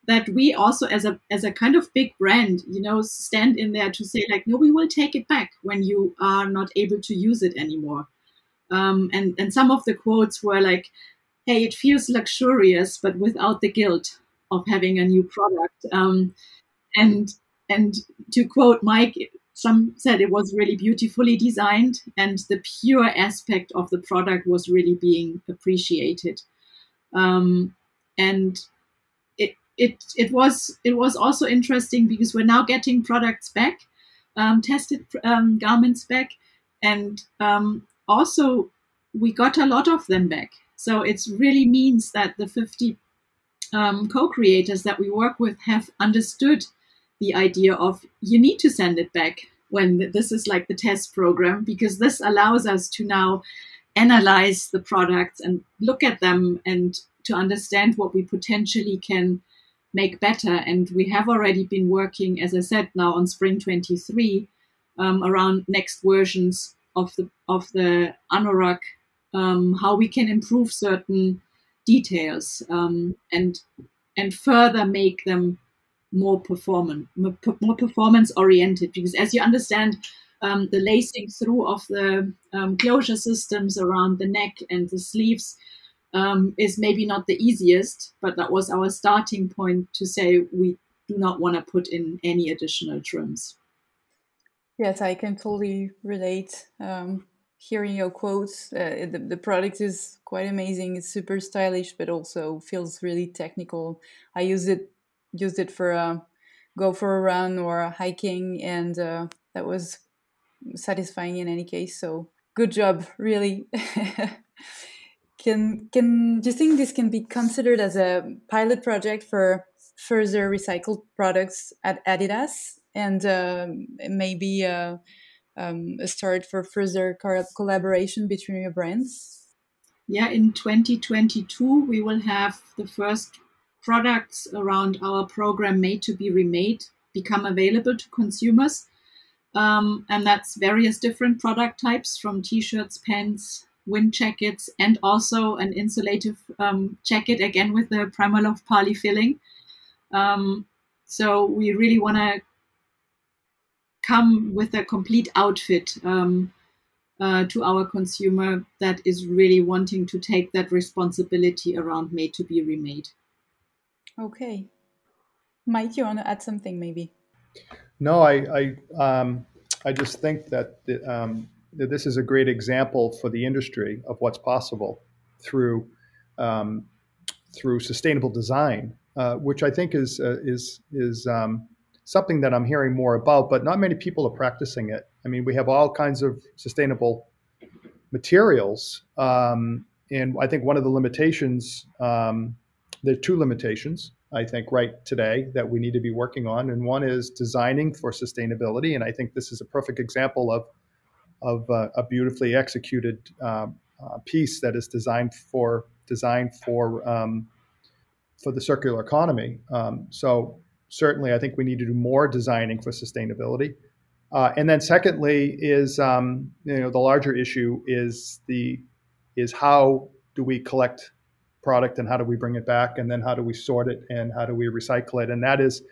that we also as a as a kind of big brand you know stand in there to say like no we will take it back when you are not able to use it anymore um, and and some of the quotes were like hey it feels luxurious but without the guilt of having a new product. Um, and and to quote mike some said it was really beautifully designed and the pure aspect of the product was really being appreciated. Um, and it, it was it was also interesting because we're now getting products back um, tested um, garments back and um, also we got a lot of them back so it really means that the 50 um, co-creators that we work with have understood the idea of you need to send it back when this is like the test program because this allows us to now analyze the products and look at them and to understand what we potentially can make better. And we have already been working, as I said, now on Spring 23 um, around next versions of the of the anorak, um, how we can improve certain details um, and and further make them more performant, more performance oriented. Because as you understand, um, the lacing through of the um, closure systems around the neck and the sleeves um, is maybe not the easiest, but that was our starting point to say we do not want to put in any additional trims. Yes, I can totally relate. Um, hearing your quotes, uh, the, the product is quite amazing. It's super stylish, but also feels really technical. I use it used it for a go for a run or hiking, and uh, that was satisfying in any case. So good job, really. can can do you think this can be considered as a pilot project for further recycled products at Adidas, and uh, maybe uh, um, a start for further collaboration between your brands? Yeah, in 2022 we will have the first products around our program made to be remade become available to consumers. Um, and that's various different product types from t-shirts, pants, wind jackets, and also an insulative um, jacket again with the Primaloft poly filling. Um, so we really want to come with a complete outfit um, uh, to our consumer that is really wanting to take that responsibility around made to be remade. Okay. Mike, you want to add something maybe? No, I I, um, I just think that, the, um, that this is a great example for the industry of what's possible through um, through sustainable design, uh, which I think is uh, is is um, something that I'm hearing more about, but not many people are practicing it. I mean, we have all kinds of sustainable materials, um, and I think one of the limitations um, there are two limitations, I think, right today that we need to be working on. And one is designing for sustainability. And I think this is a perfect example of, of uh, a beautifully executed um, uh, piece that is designed for designed for um, for the circular economy. Um, so certainly, I think we need to do more designing for sustainability. Uh, and then secondly is um, you know the larger issue is the is how do we collect product and how do we bring it back and then how do we sort it and how do we recycle it and that is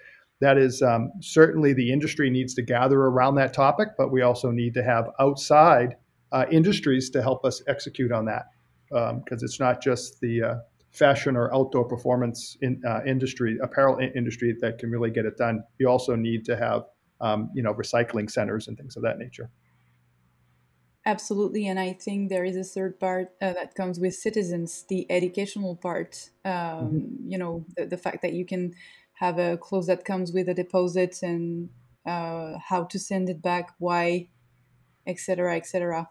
that is um, certainly the industry needs to gather around that topic but we also need to have outside uh, industries to help us execute on that because um, it's not just the uh, fashion or outdoor performance in, uh, industry apparel industry that can really get it done you also need to have um, you know recycling centers and things of that nature Absolutely, and I think there is a third part uh, that comes with citizens, the educational part. Um, mm-hmm. You know, the, the, fact that you can have a clothes that comes with a deposit and uh, how to send it back, why, etc., etc.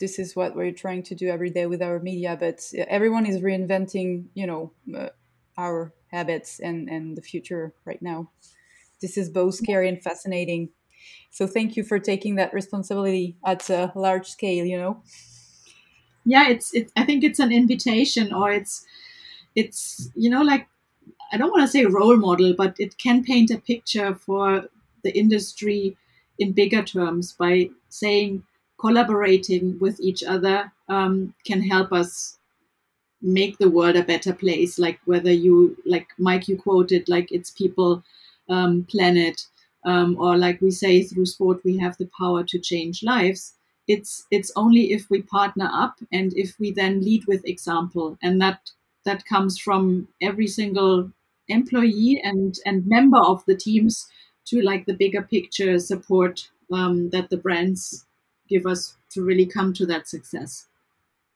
This is what we're trying to do every day with our media, but everyone is reinventing, you know, uh, our habits and and the future right now. This is both scary and fascinating so thank you for taking that responsibility at a large scale. You know. Yeah, it's. It, I think it's an invitation, or it's, it's you know like, I don't want to say role model, but it can paint a picture for the industry in bigger terms by saying collaborating with each other um, can help us make the world a better place. Like whether you like mike you quoted like it's people um, planet um, or like we say through sport we have the power to change lives. It's it's only if we partner up and if we then lead with example. And that that comes from every single employee and and member of the teams to like the bigger picture support um, that the brands give us to really come to that success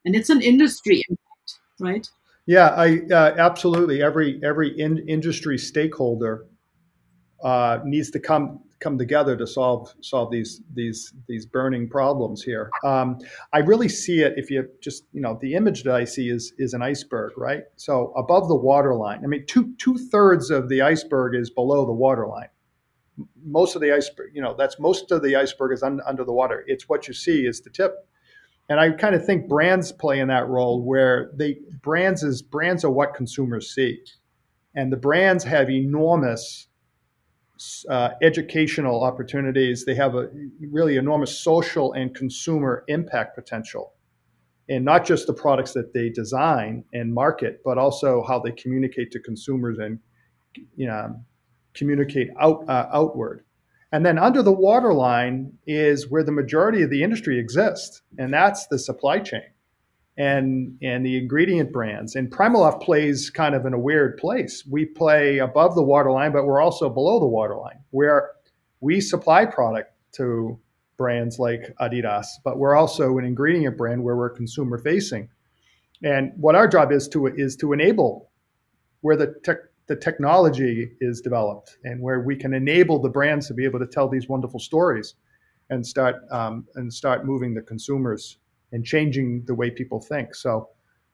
and it's an industry impact right yeah i uh, absolutely every every in, industry stakeholder uh, needs to come come together to solve solve these these these burning problems here. Um, I really see it if you just you know the image that I see is is an iceberg, right? So above the waterline. I mean, two two thirds of the iceberg is below the waterline. Most of the iceberg, you know, that's most of the iceberg is un, under the water. It's what you see is the tip. And I kind of think brands play in that role where they brands is brands are what consumers see, and the brands have enormous uh, educational opportunities. They have a really enormous social and consumer impact potential. And not just the products that they design and market, but also how they communicate to consumers and you know, communicate out, uh, outward. And then under the waterline is where the majority of the industry exists, and that's the supply chain and and the ingredient brands. And Primaloft plays kind of in a weird place. We play above the waterline, but we're also below the waterline, where we supply product to brands like Adidas, but we're also an ingredient brand where we're consumer facing. And what our job is to is to enable where the tech, the technology is developed and where we can enable the brands to be able to tell these wonderful stories and start um, and start moving the consumers and changing the way people think. So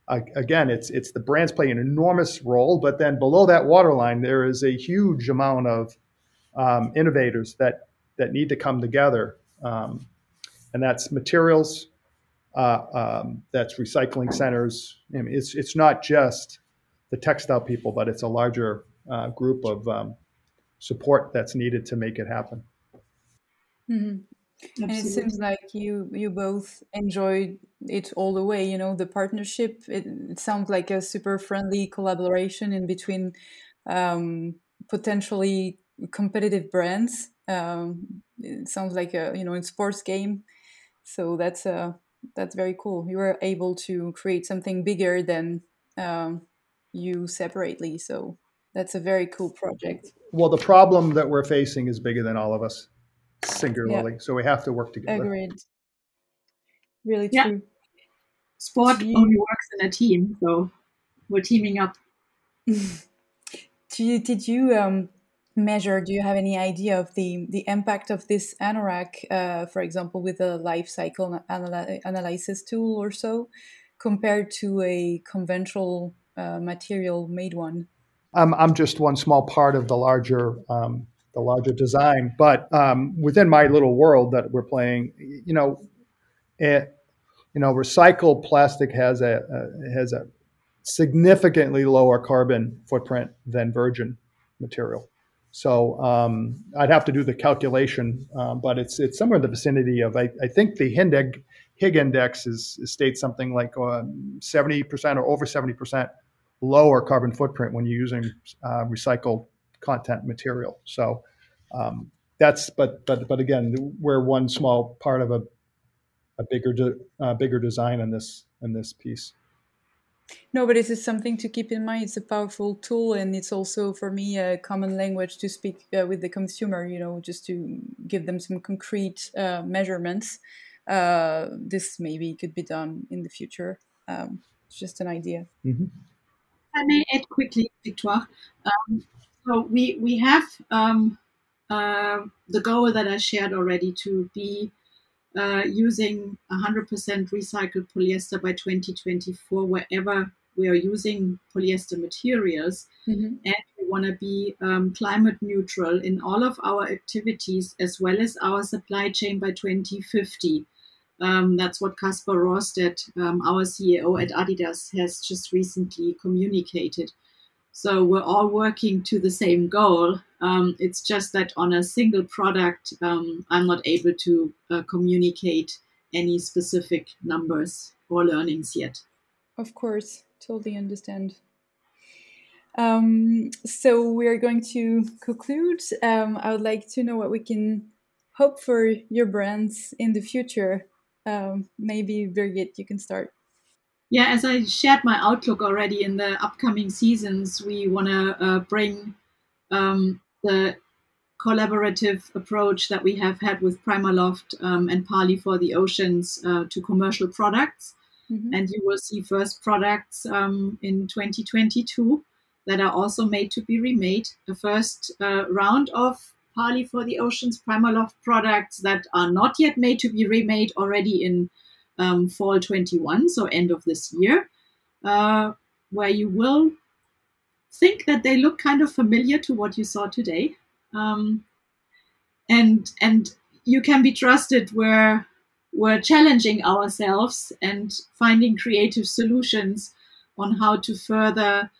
again, it's it's the brands play an enormous role, but then below that waterline, there is a huge amount of um, innovators that that need to come together, um, and that's materials, uh, um, that's recycling centers. I mean, it's it's not just the textile people, but it's a larger uh, group of um, support that's needed to make it happen. Mm-hmm. And it seems like you you both enjoyed it all the way. You know, the partnership. It, it sounds like a super friendly collaboration in between um, potentially competitive brands. Um, it sounds like a you know in sports game. So that's uh, that's very cool. You were able to create something bigger than um, you separately. So that's a very cool project. Well, the problem that we're facing is bigger than all of us singularly. Yeah. So we have to work together. Agreed. Really yeah. true. Sport you... only works in a team, so we're teaming up. do you, did you um, measure? Do you have any idea of the the impact of this anorak, uh, for example, with a life cycle anal- analysis tool or so, compared to a conventional uh, material made one? I'm I'm just one small part of the larger um, the larger design. But um, within my little world that we're playing, you know, it, you know, recycled plastic has a, a has a significantly lower carbon footprint than virgin material. So um, I'd have to do the calculation, um, but it's it's somewhere in the vicinity of I, I think the Hindig, Higg index is, is states something like um, seventy percent or over seventy percent lower carbon footprint when you're using uh, recycled content material. So um, that's but but but again, we're one small part of a a bigger de, uh, bigger design in this in this piece. No, but this is something to keep in mind. It's a powerful tool, and it's also for me a common language to speak uh, with the consumer. You know, just to give them some concrete uh, measurements. Uh, this maybe could be done in the future. Um, it's just an idea. Mm-hmm. I may add quickly, Victoire. Um, so we we have um, uh, the goal that I shared already to be uh, using 100% recycled polyester by 2024 wherever we are using polyester materials. Mm-hmm. And we want to be um, climate neutral in all of our activities as well as our supply chain by 2050. Um, that's what Kasper Rorsted, um, our CEO at Adidas, has just recently communicated. So we're all working to the same goal. Um, it's just that on a single product, um, I'm not able to uh, communicate any specific numbers or learnings yet. Of course, totally understand. Um, so we are going to conclude. Um, I would like to know what we can hope for your brands in the future. Um, maybe Birgit, you can start. Yeah, as I shared my outlook already in the upcoming seasons, we want to uh, bring um, the collaborative approach that we have had with PrimaLoft um, and Parley for the Oceans uh, to commercial products. Mm-hmm. And you will see first products um, in 2022 that are also made to be remade. The first uh, round of Parley for the Oceans PrimaLoft products that are not yet made to be remade already in um, fall 21, so end of this year, uh, where you will think that they look kind of familiar to what you saw today. Um, and and you can be trusted where we're challenging ourselves and finding creative solutions on how to further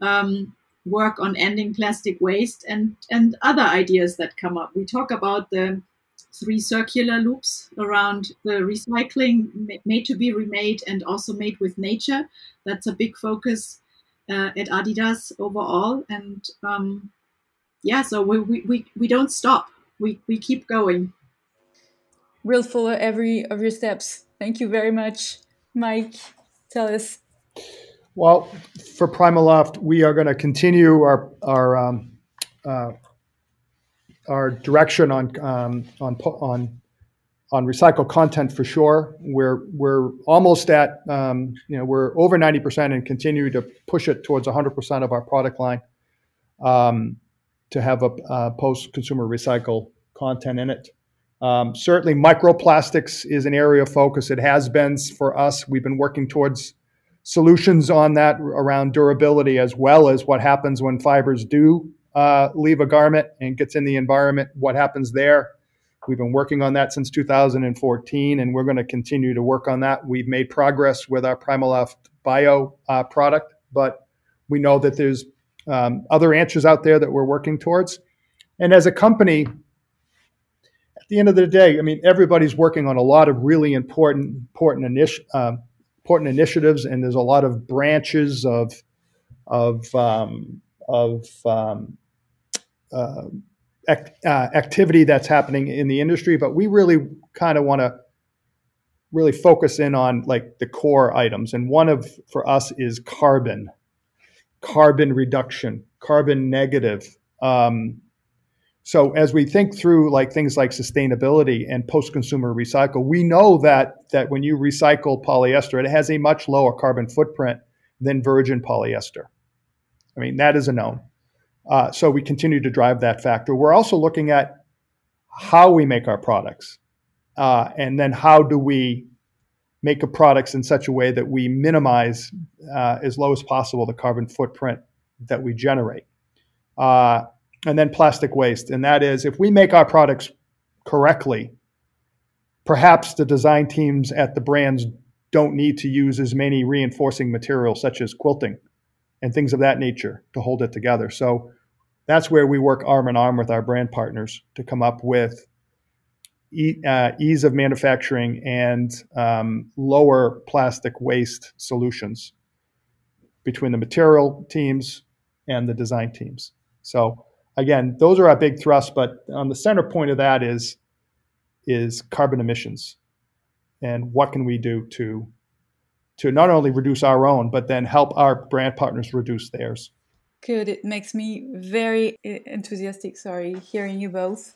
um, work on ending plastic waste and and other ideas that come up. We talk about the three circular loops around the recycling made to be remade and also made with nature. That's a big focus uh, at Adidas overall. And um, yeah, so we, we, we, we don't stop. We, we keep going. We'll follow every of your steps. Thank you very much. Mike, tell us. Well, for PrimaLoft, we are going to continue our, our um, uh, our direction on um, on on on recycled content for sure. We're we're almost at um, you know we're over ninety percent and continue to push it towards hundred percent of our product line um, to have a, a post consumer recycle content in it. Um, certainly, microplastics is an area of focus. It has been for us. We've been working towards solutions on that around durability as well as what happens when fibers do uh, leave a garment and gets in the environment, what happens there. We've been working on that since 2014, and we're going to continue to work on that. We've made progress with our PrimaLoft Bio uh, product, but we know that there's um, other answers out there that we're working towards. And as a company, at the end of the day, I mean, everybody's working on a lot of really important, important, initi- uh, important initiatives, and there's a lot of branches of of um, of um, uh, act, uh, activity that's happening in the industry, but we really kind of want to really focus in on like the core items. And one of for us is carbon, carbon reduction, carbon negative. Um, so as we think through like things like sustainability and post-consumer recycle, we know that that when you recycle polyester, it has a much lower carbon footprint than virgin polyester. I mean, that is a known. Uh, so we continue to drive that factor. We're also looking at how we make our products, uh, and then how do we make products in such a way that we minimize uh, as low as possible the carbon footprint that we generate. And then plastic waste, and that is if we make our products correctly, perhaps the design teams at the brands don't need to use as many reinforcing materials such as quilting and things of that nature to hold it together. So that's where we work arm in arm with our brand partners to come up with e- uh, ease of manufacturing and um, lower plastic waste solutions between the material teams and the design teams. So again, those are our big thrusts. But on the center point of that is is carbon emissions, and what can we do to to not only reduce our own, but then help our brand partners reduce theirs. Good. It makes me very enthusiastic. Sorry, hearing you both.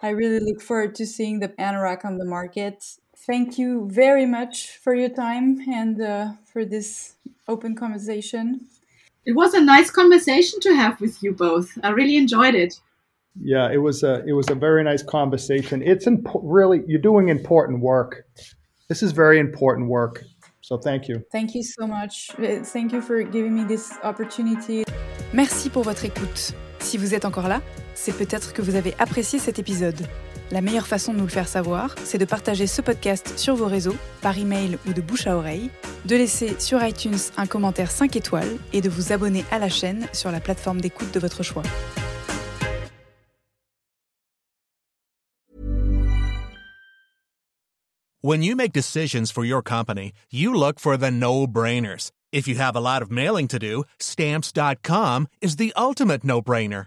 I really look forward to seeing the anorak on the market. Thank you very much for your time and uh, for this open conversation. It was a nice conversation to have with you both. I really enjoyed it. Yeah, it was a it was a very nice conversation. It's imp- really you're doing important work. This is very important work. So thank you. Thank you so much. Uh, thank you for giving me this opportunity. Merci pour votre écoute. Si vous êtes encore là, c'est peut-être que vous avez apprécié cet épisode. La meilleure façon de nous le faire savoir, c'est de partager ce podcast sur vos réseaux, par email ou de bouche à oreille, de laisser sur iTunes un commentaire 5 étoiles et de vous abonner à la chaîne sur la plateforme d'écoute de votre choix. When you make decisions for your company, you look for the no-brainers. If you have a lot of mailing to do, stamps.com is the ultimate no-brainer.